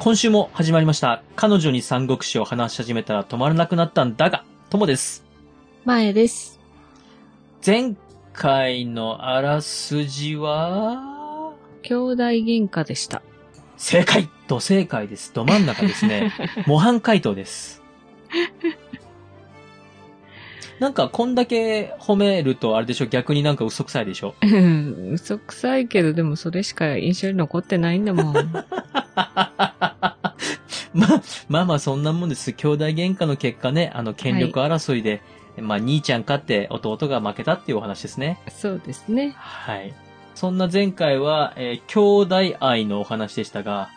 今週も始まりました。彼女に三国志を話し始めたら止まらなくなったんだが、ともです。前です。前回のあらすじは、兄弟喧嘩でした。正解ど正解です。ど真ん中ですね。模範回答です。なんか、こんだけ褒めると、あれでしょ？逆になんか嘘くさいでしょ？うん嘘くさいけど、でもそれしか印象に残ってないんだもん。ま、まあまあそんなもんです。兄弟喧嘩の結果ね、あの、権力争いで、まあ、兄ちゃん勝って弟が負けたっていうお話ですね。そうですね。はい。そんな前回は、えー兄弟愛のお話でしたが、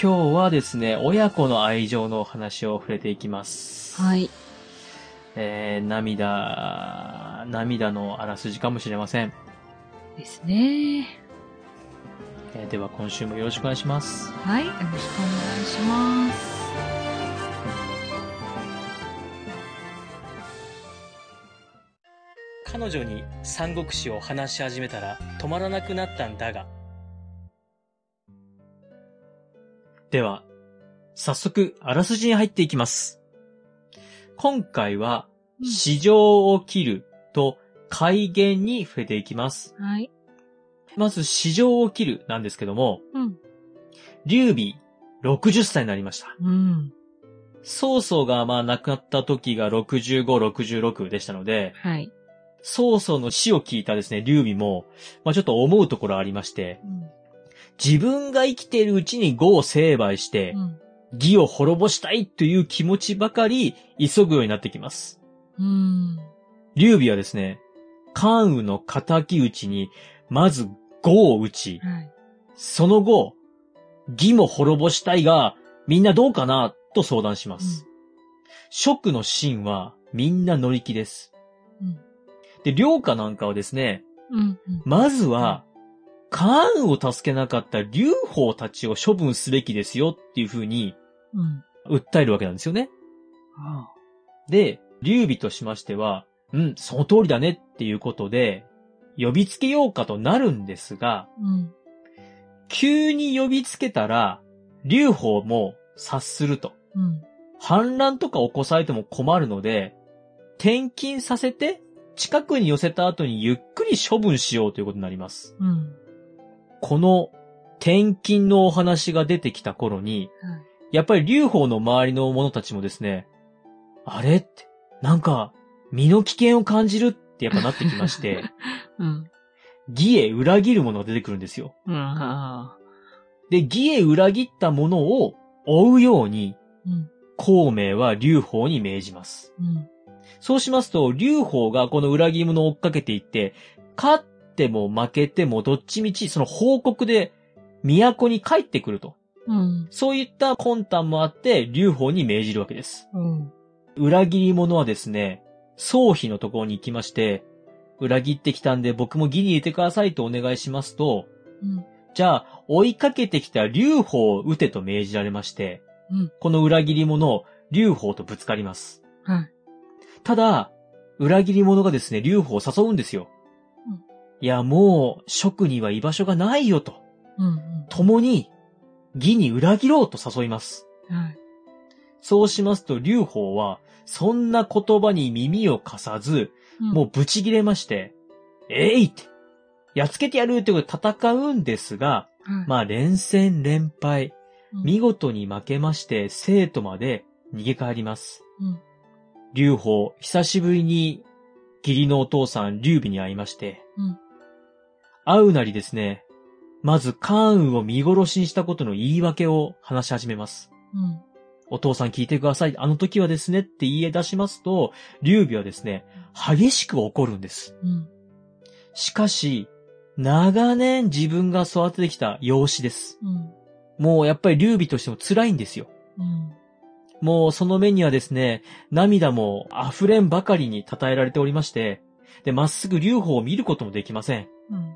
今日はですね、親子の愛情のお話を触れていきます。はい。えー、涙、涙のあらすじかもしれません。ですね。えーでは今週もよろしくお願いします。はい。よろしくお願いします。彼女に三国志を話し始めたら止まらなくなったんだが。では、早速、あらすじに入っていきます。今回は、うん市場を切ると改元に触れていきます。はい。まず、市場を切るなんですけども、うん。劉備、60歳になりました。うん。曹操がまあ亡くなった時が65、66でしたので、はい。曹操の死を聞いたですね、劉備も、まあちょっと思うところありまして、うん。自分が生きているうちに呉を成敗してう、ん。義を滅ぼしたいという気持ちばかり急ぐようになってきます。うん。劉備はですね、関羽の仇討ちに、まず呉を討ち、はい。その後、義も滅ぼしたいが、みんなどうかなと相談します。蜀の秦はみんな乗り気です。うん。で、領下なんかはですね、うん。まずは、関羽を助けなかった劉邦たちを処分すべきですよっていう風にうん。訴えるわけなんですよね。あで、劉備としましては、うん、その通りだねっていうことで、呼びつけようかとなるんですが、うん。急に呼びつけたら、劉邦も察すると。うん。反乱とか起こされても困るので、転勤させて、近くに寄せた後にゆっくり処分しようということになります。うん。この転勤のお話が出てきた頃に、はい。やっぱり劉邦の周りの者たちもですね、あれって、なんか、身の危険を感じるってやっぱなってきまして、うん。義へ裏切る者が出てくるんですよ。うん。あで、義へ裏切った者を追うように、ーうん。孔明は劉邦に命じます。うん。そうしますと、劉邦がこの裏切り者を追っかけていって、勝っても負けてもどっちみちその報告で都に帰ってくると。うん。そういった魂胆もあって、劉邦に命じるわけです。うん。裏切り者はですね、宗妃のところに行きまして、裏切ってきたんで僕も義に入れてくださいとお願いしますと、うん。じゃあ追いかけてきた劉邦を撃てと命じられまして、うん。この裏切り者を劉邦とぶつかります。はい。ただ、裏切り者がですね、劉邦を誘うんですよ。うんいや、もう、職には居場所がないよと。うん。共に、義に裏切ろうと誘います。はい。そうしますと、劉邦は、そんな言葉に耳を貸さず、もうブチ切れまして、えいって、やっつけてやるってことで戦うんですが。まあ連戦連敗、うん見事に負けまして、生徒まで逃げ帰ります。うん。劉邦、久しぶりに義理のお父さん劉備に会いまして、うん。会うなりですね、まず関羽を見殺しにしたことの言い訳を話し始めます。うん。お父さん聞いてください。あの時はですねって言い出しますと、劉備はですね、激しく怒るんです。うん。しかし、長年自分が育ててきた養子です。うん。もうやっぱり劉備としても辛いんですよ。うん。もうその目にはですね、涙も溢れんばかりに称えられておりまして、で、まっすぐ劉邦を見ることもできません。うん。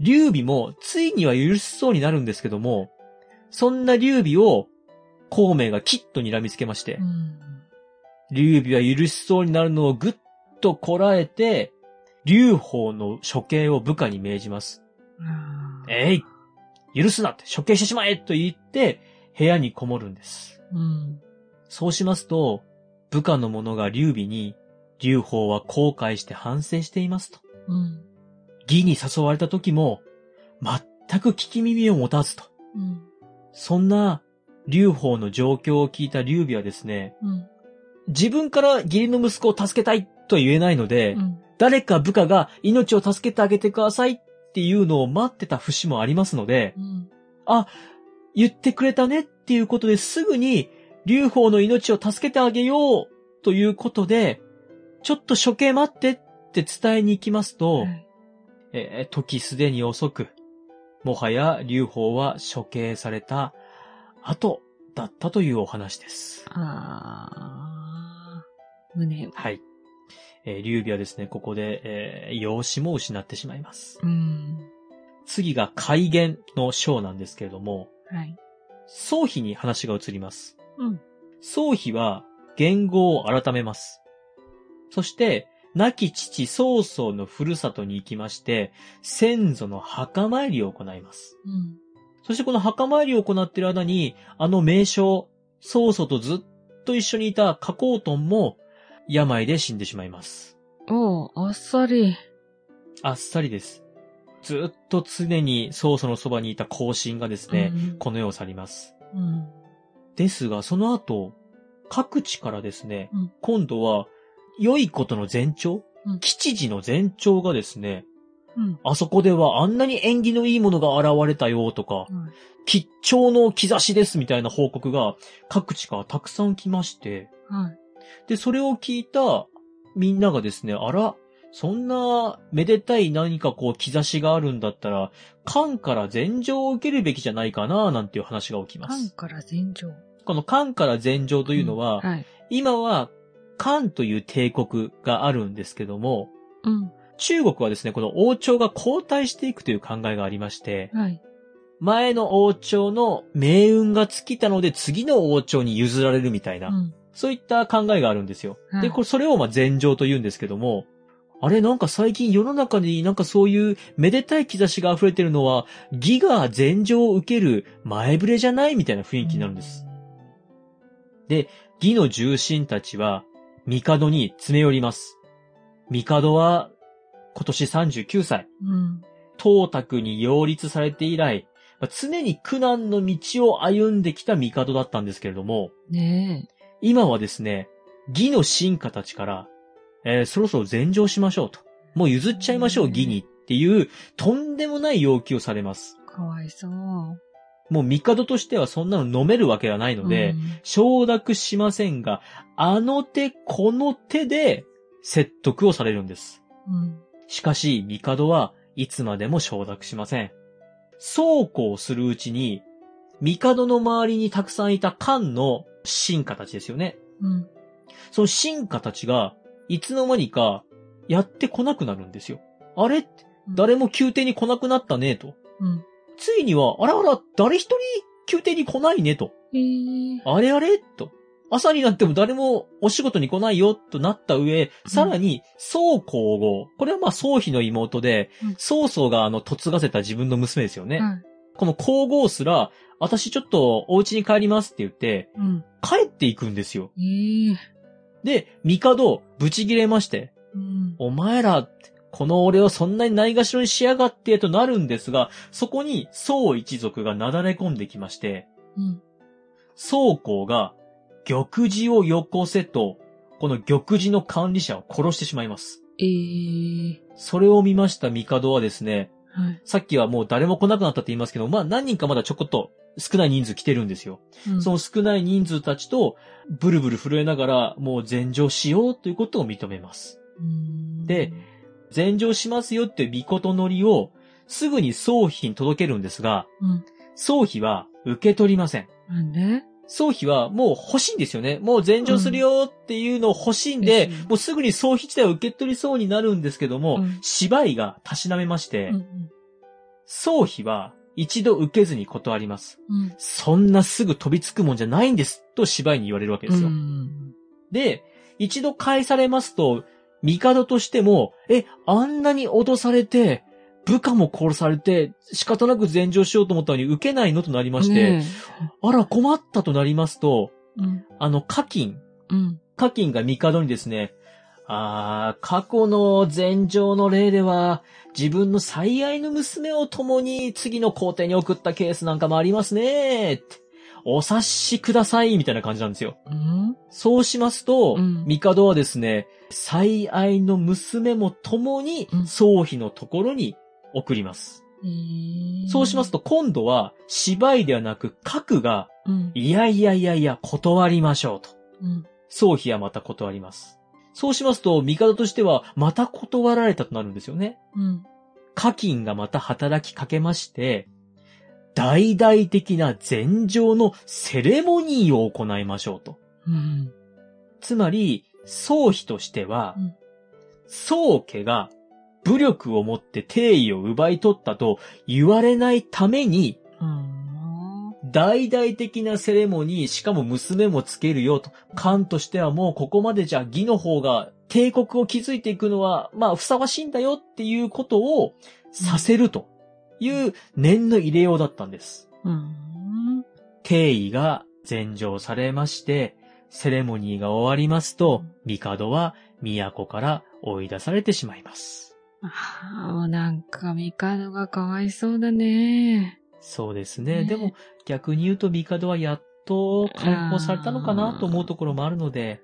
劉備もついには許しそうになるんですけども、そんな劉備を孔明がきっと睨みつけまして、うん。劉備は許しそうになるのをぐっとこらえて、劉邦の処刑を部下に命じます。えい許すなって処刑してしまえと言って、部屋にこもるんです。うん。そうしますと、部下の者が劉備に、劉邦は後悔して反省していますと。うん。義に誘われた時も、全く聞き耳を持たずと。うん。そんな、劉邦の状況を聞いた劉備はですね、うん。自分から義理の息子を助けたいとは言えないので、うん。誰か部下が命を助けてあげてくださいっていうのを待ってた節もありますので、うん。言ってくれたねっていうことですぐに、劉邦の命を助けてあげようということで、ちょっと処刑待ってって伝えに行きますと、はいえー時すでに遅く、もはや劉邦は処刑された後だったというお話です。あー。胸。はい。えー劉備はですね、ここで、えー養子も失ってしまいます。うん。次が改元の章なんですけれども、はい。宗妃に話が移ります。うん。宗妃は言語を改めます。そして、亡き父曹操のふるさとに行きまして、先祖の墓参りを行います。うん。そしてこの墓参りを行っている間に、あの名将、曹操とずっと一緒にいた加工トンも、病で死んでしまいます。おう、あっさり。あっさりです。ずっと常に曹操のそばにいた後進がですね、うんこの世を去ります。うん。ですが、その後、各地からですね、うん今度は、良いことの前兆、うん吉事の前兆がですね、うん。あそこではあんなに縁起のいいものが現れたよとか、吉兆の兆しですみたいな報告が各地からたくさん来まして、はい。で、それを聞いたみんながですね、あら、そんなめでたい何かこう兆しがあるんだったら、漢から禅譲を受けるべきじゃないかな、なんていう話が起きます。漢から前上。この漢から禅譲というのは、はい。今は漢という帝国があるんですけども、うん。中国はですね、この王朝が交代していくという考えがありまして、はい。前の王朝の命運が尽きたので次の王朝に譲られるみたいな、うん。そういった考えがあるんですよ。はいで、これ、それをまあ禅譲と言うんですけども、あれなんか最近世の中になんかそういうめでたい兆しが溢れてるのは、義が禅譲を受ける前触れじゃないみたいな雰囲気になるんです。。義の重臣たちは、帝に詰め寄ります。帝は、今年39歳。うん。東卓に擁立されて以来、まあ常に苦難の道を歩んできた帝だったんですけれども、ね今はですね、義の進化たちから、えーそろそろ禅譲しましょうと。もう譲っちゃいましょう、義にっていう、とんでもない要求をされます。え。かわいそう。もう帝としてはそんなの飲めるわけはないので、承諾しませんが、あの手この手で説得をされるんです。うん。うん。しかし、帝はいつまでも承諾しません。そうこうするうちに、帝の周りにたくさんいた漢の臣下たちですよね。うん。その臣下たちが、いつの間にか、やってこなくなるんですよ。あれ？誰も宮廷に来なくなったね、と。うん。ついには、あらあら、誰一人宮廷に来ないね、と。ええ。あれあれ？と。朝になっても誰もお仕事に来ないよ、となった上、さらに、宋皇后。これはまあ、宋妃の妹でうん、曹操があの、嫁がせた自分の娘ですよね。はい。この皇后すら、私ちょっとお家に帰りますって言って、うん。帰っていくんですよ。ええ。で、帝、ブチ切れまして、うん。お前ら、この俺をそんなにないがしろにしやがってとなるんですが、そこに宋一族がなだれ込んできまして、うん。宋公が玉璽をよこせと、この玉璽の管理者を殺してしまいます。ええ。それを見ました帝はですね、はい。さっきはもう誰も来なくなったって言いますけど、まあ何人かまだちょこっと少ない人数来てるんですよ。うんその少ない人数たちとブルブル震えながらもう禅譲しようということを認めます。うんで、禅譲しますよっていう御事のりをすぐに宗妃に届けるんですが、うん。宗妃は受け取りません。なんで？宗妃はもう欲しいんですよね。もう禅譲するよっていうのを欲しいんで、うんもうすぐに宗妃自体を受け取りそうになるんですけども、うん芝居がたしなめまして、うん。宗妃は一度受けずに断ります。うん。そんなすぐ飛びつくもんじゃないんです、と芝居に言われるわけですよ。うん。で、一度返されますと、帝としても、え、あんなに脅されて、部下も殺されて、仕方なく禅譲しようと思ったのに受けないのとなりまして、ねあら困ったとなりますと、えうん。あの、課金、うん。課金が帝にですね、あー、過去の禅譲の例では、自分の最愛の娘を共に次の皇帝に送ったケースなんかもありますねってお察しくださいみたいな感じなんですよ。うん。そうしますと、うん帝はですね、最愛の娘も共にうん宗妃のところに送ります。そうしますと、と今度は芝居ではなく核が、うん。いやいやいやいや、断りましょうと。うん。宗妃はまた断ります。そうしますと、帝としては、また断られたとなるんですよね。うん。課金がまた働きかけまして、大々的な禅上のセレモニーを行いましょうと。うん。つまり、宗妃としてはうん、宗家が武力を持って帝位を奪い取ったと言われないために、うん。大々的なセレモニー、しかも娘もつけるよと。漢としてはもうここまでじゃ義の方が帝国を築いていくのは、まあふさわしいんだよっていうことをさせるという念の入れようだったんです。うん。帝位が禅譲されまして、セレモニーが終わりますと、帝は都から追い出されてしまいます。ああ、もうなんか、ミカドがかわいそうだね。そうですね。ねでも逆に言うと帝はやっと解放されたのかなと思うところもあるので、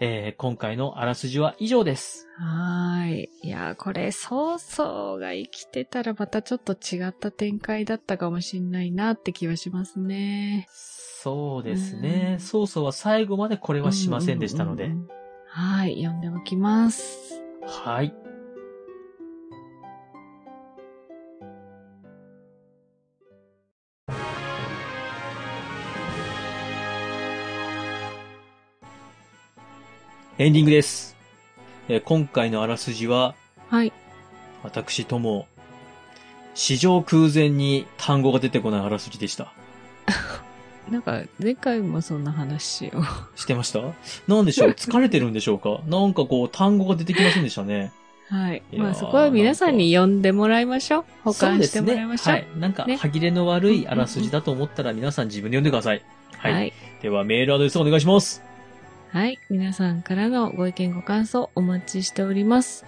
えー今回のあらすじは以上です。はーい。いや、これ、曹操が生きてたらまたちょっと違った展開だったかもしんないなって気はしますね。そうですうねん。曹操は最後までこれはしませんでしたのでうんうん。うんうん。はい、読んでおきます。はい。エンディングです。えー今回のあらすじは、はい。私とも、史上空前に単語が出てこないあらすじでした。なんか、前回もそんな話を。してました？なんでしょう？疲れてるんでしょうか？なんかこう単語が出てきませんでしたね。はい。いまあそこは皆さんに読んでもらいましょう。保管してもらいましょう。そうね。はい。なんか、ね歯切れの悪いあらすじだと思ったら皆さん自分で読んでください。はい。はい。ではメールアドレスお願いします。はい。皆さんからのご意見ご感想お待ちしております。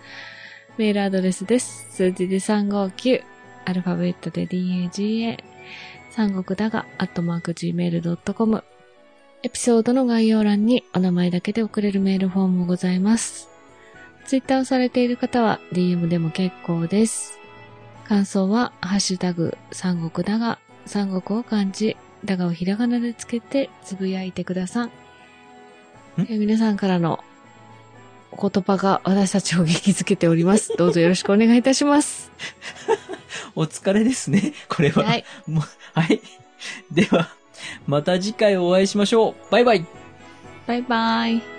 メールアドレスです。数字で359、アルファベットで DAGA、三国だが、アットマーク Gmail.com。エピソードの概要欄にお名前だけで送れるメールフォームもございます。ツイッターをされている方は DM でも結構です。感想は、ハッシュタグ、三国だが、三国を漢字、だがをひらがなでつけてつぶやいてください。えー皆さんからのお言葉が私たちを元気づけております。どうぞよろしくお願いいたします。お疲れですね。これは。はい。もうはい。では、また次回お会いしましょう。バイバイ。バイバイ。